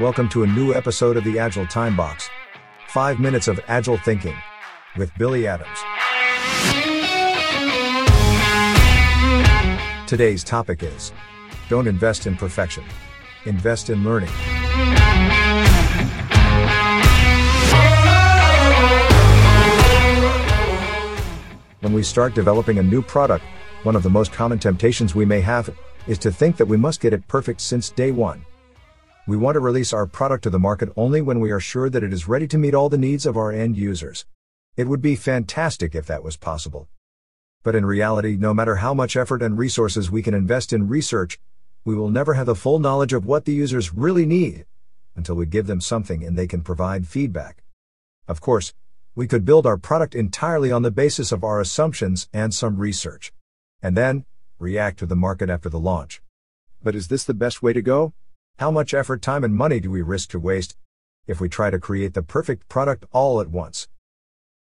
Welcome to a new episode of the Agile Time Box. Five minutes of agile thinking with Billy Adams. Today's topic is Don't invest in perfection, invest in learning. When we start developing a new product, one of the most common temptations we may have is to think that we must get it perfect since day one. We want to release our product to the market only when we are sure that it is ready to meet all the needs of our end users. It would be fantastic if that was possible. But in reality, no matter how much effort and resources we can invest in research, we will never have the full knowledge of what the users really need until we give them something and they can provide feedback. Of course, we could build our product entirely on the basis of our assumptions and some research. And then, react to the market after the launch. But is this the best way to go? How much effort, time, and money do we risk to waste if we try to create the perfect product all at once?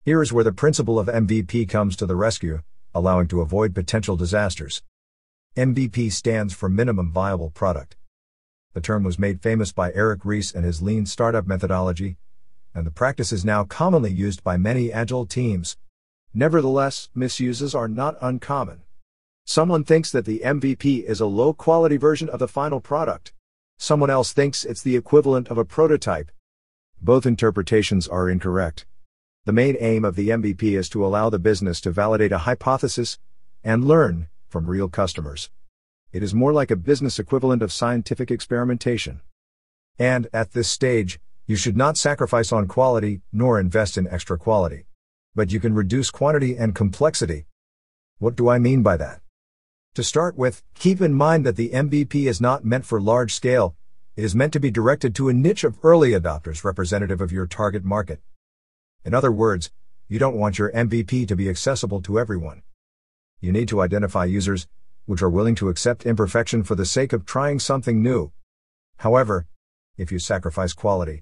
Here is where the principle of MVP comes to the rescue, allowing to avoid potential disasters. MVP stands for Minimum Viable Product. The term was made famous by Eric Ries and his lean startup methodology, and the practice is now commonly used by many agile teams. Nevertheless, misuses are not uncommon. Someone thinks that the MVP is a low quality version of the final product. Someone else thinks it's the equivalent of a prototype. Both interpretations are incorrect. The main aim of the MVP is to allow the business to validate a hypothesis and learn from real customers. It is more like a business equivalent of scientific experimentation. And, at this stage, you should not sacrifice on quality, nor invest in extra quality. But you can reduce quantity and complexity. What do I mean by that? To start with, keep in mind that the MVP is not meant for large scale, it is meant to be directed to a niche of early adopters representative of your target market. In other words, you don't want your MVP to be accessible to everyone. You need to identify users which are willing to accept imperfection for the sake of trying something new. However, if you sacrifice quality,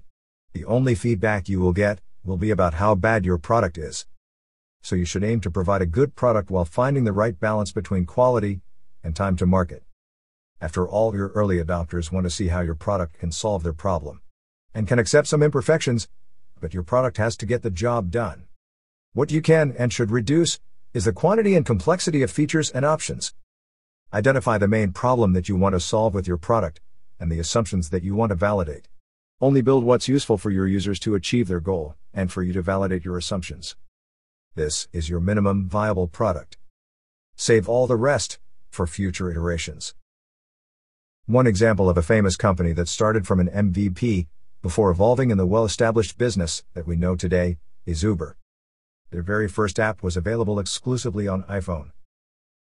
the only feedback you will get will be about how bad your product is. So you should aim to provide a good product while finding the right balance between quality and time to market. After all, your early adopters want to see how your product can solve their problem and can accept some imperfections, but your product has to get the job done. What you can and should reduce is the quantity and complexity of features and options. Identify the main problem that you want to solve with your product and the assumptions that you want to validate. Only build what's useful for your users to achieve their goal, and for you to validate your assumptions. This is your minimum viable product. Save all the rest for future iterations. One example of a famous company that started from an MVP before evolving in the well established business that we know today is Uber. Their very first app was available exclusively on iPhone.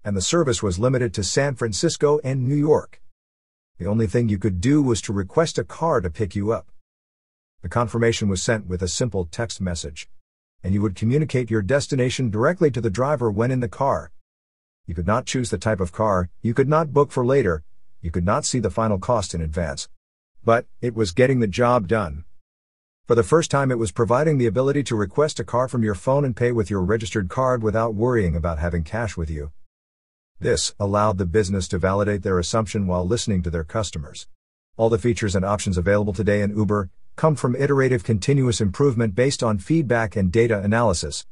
And the service was limited to San Francisco and New York. The only thing you could do was to request a car to pick you up. The confirmation was sent with a simple text message. And you would communicate your destination directly to the driver when in the car. You could not choose the type of car, you could not book for later, you could not see the final cost in advance. But, it was getting the job done. For the first time, it was providing the ability to request a car from your phone and pay with your registered card without worrying about having cash with you. This allowed the business to validate their assumption while listening to their customers. All the features and options available today in Uber come from iterative continuous improvement based on feedback and data analysis.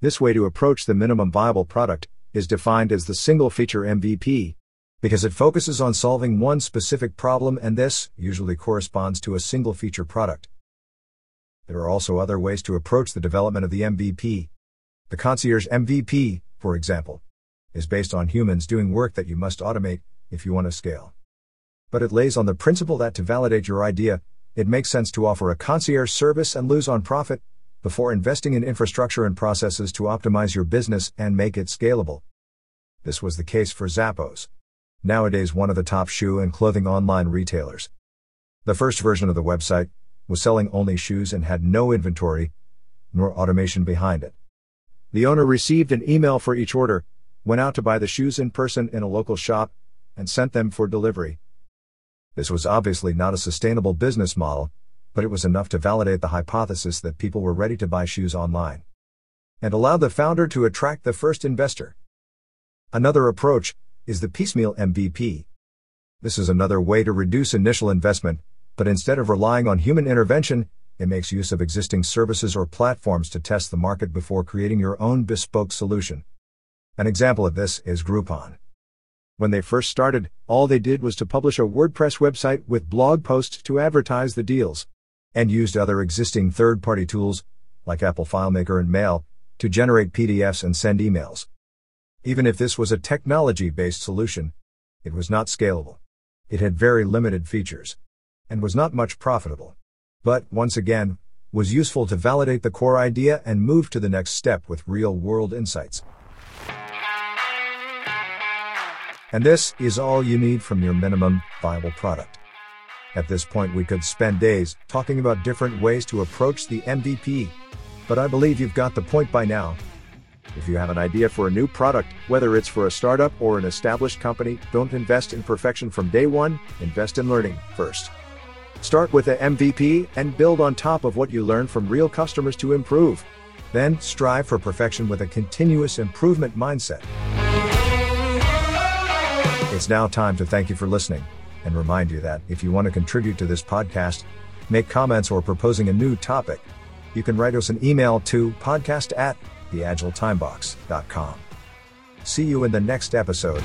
This way to approach the minimum viable product is defined as the single feature MVP because it focuses on solving one specific problem and this usually corresponds to a single feature product. There are also other ways to approach the development of the MVP. The concierge MVP, for example, is based on humans doing work that you must automate if you want to scale. But it lays on the principle that to validate your idea, it makes sense to offer a concierge service and lose on profit before investing in infrastructure and processes to optimize your business and make it scalable. This was the case for Zappos. Nowadays, one of the top shoe and clothing online retailers. The first version of the website was selling only shoes and had no inventory, nor automation behind it. The owner received an email for each order, went out to buy the shoes in person in a local shop, and sent them for delivery. This was obviously not a sustainable business model, but it was enough to validate the hypothesis that people were ready to buy shoes online. And allow the founder to attract the first investor. Another approach is the piecemeal MVP. This is another way to reduce initial investment But instead of relying on human intervention, it makes use of existing services or platforms to test the market before creating your own bespoke solution. An example of this is Groupon. When they first started, all they did was to publish a WordPress website with blog posts to advertise the deals, and used other existing third party tools, like Apple FileMaker and Mail, to generate PDFs and send emails. Even if this was a technology based solution, it was not scalable. It had very limited features, and was not much profitable. But, once again, was useful to validate the core idea and move to the next step with real world insights. And this is all you need from your minimum viable product. At this point, we could spend days talking about different ways to approach the MVP. But I believe you've got the point by now. If you have an idea for a new product, whether it's for a startup or an established company, don't invest in perfection from day one, invest in learning first. Start with a MVP and build on top of what you learn from real customers to improve. Then strive for perfection with a continuous improvement mindset. It's now time to thank you for listening and remind you that if you want to contribute to this podcast, make comments or proposing a new topic, you can write us an email to podcast at theagiletimebox.com. See you in the next episode.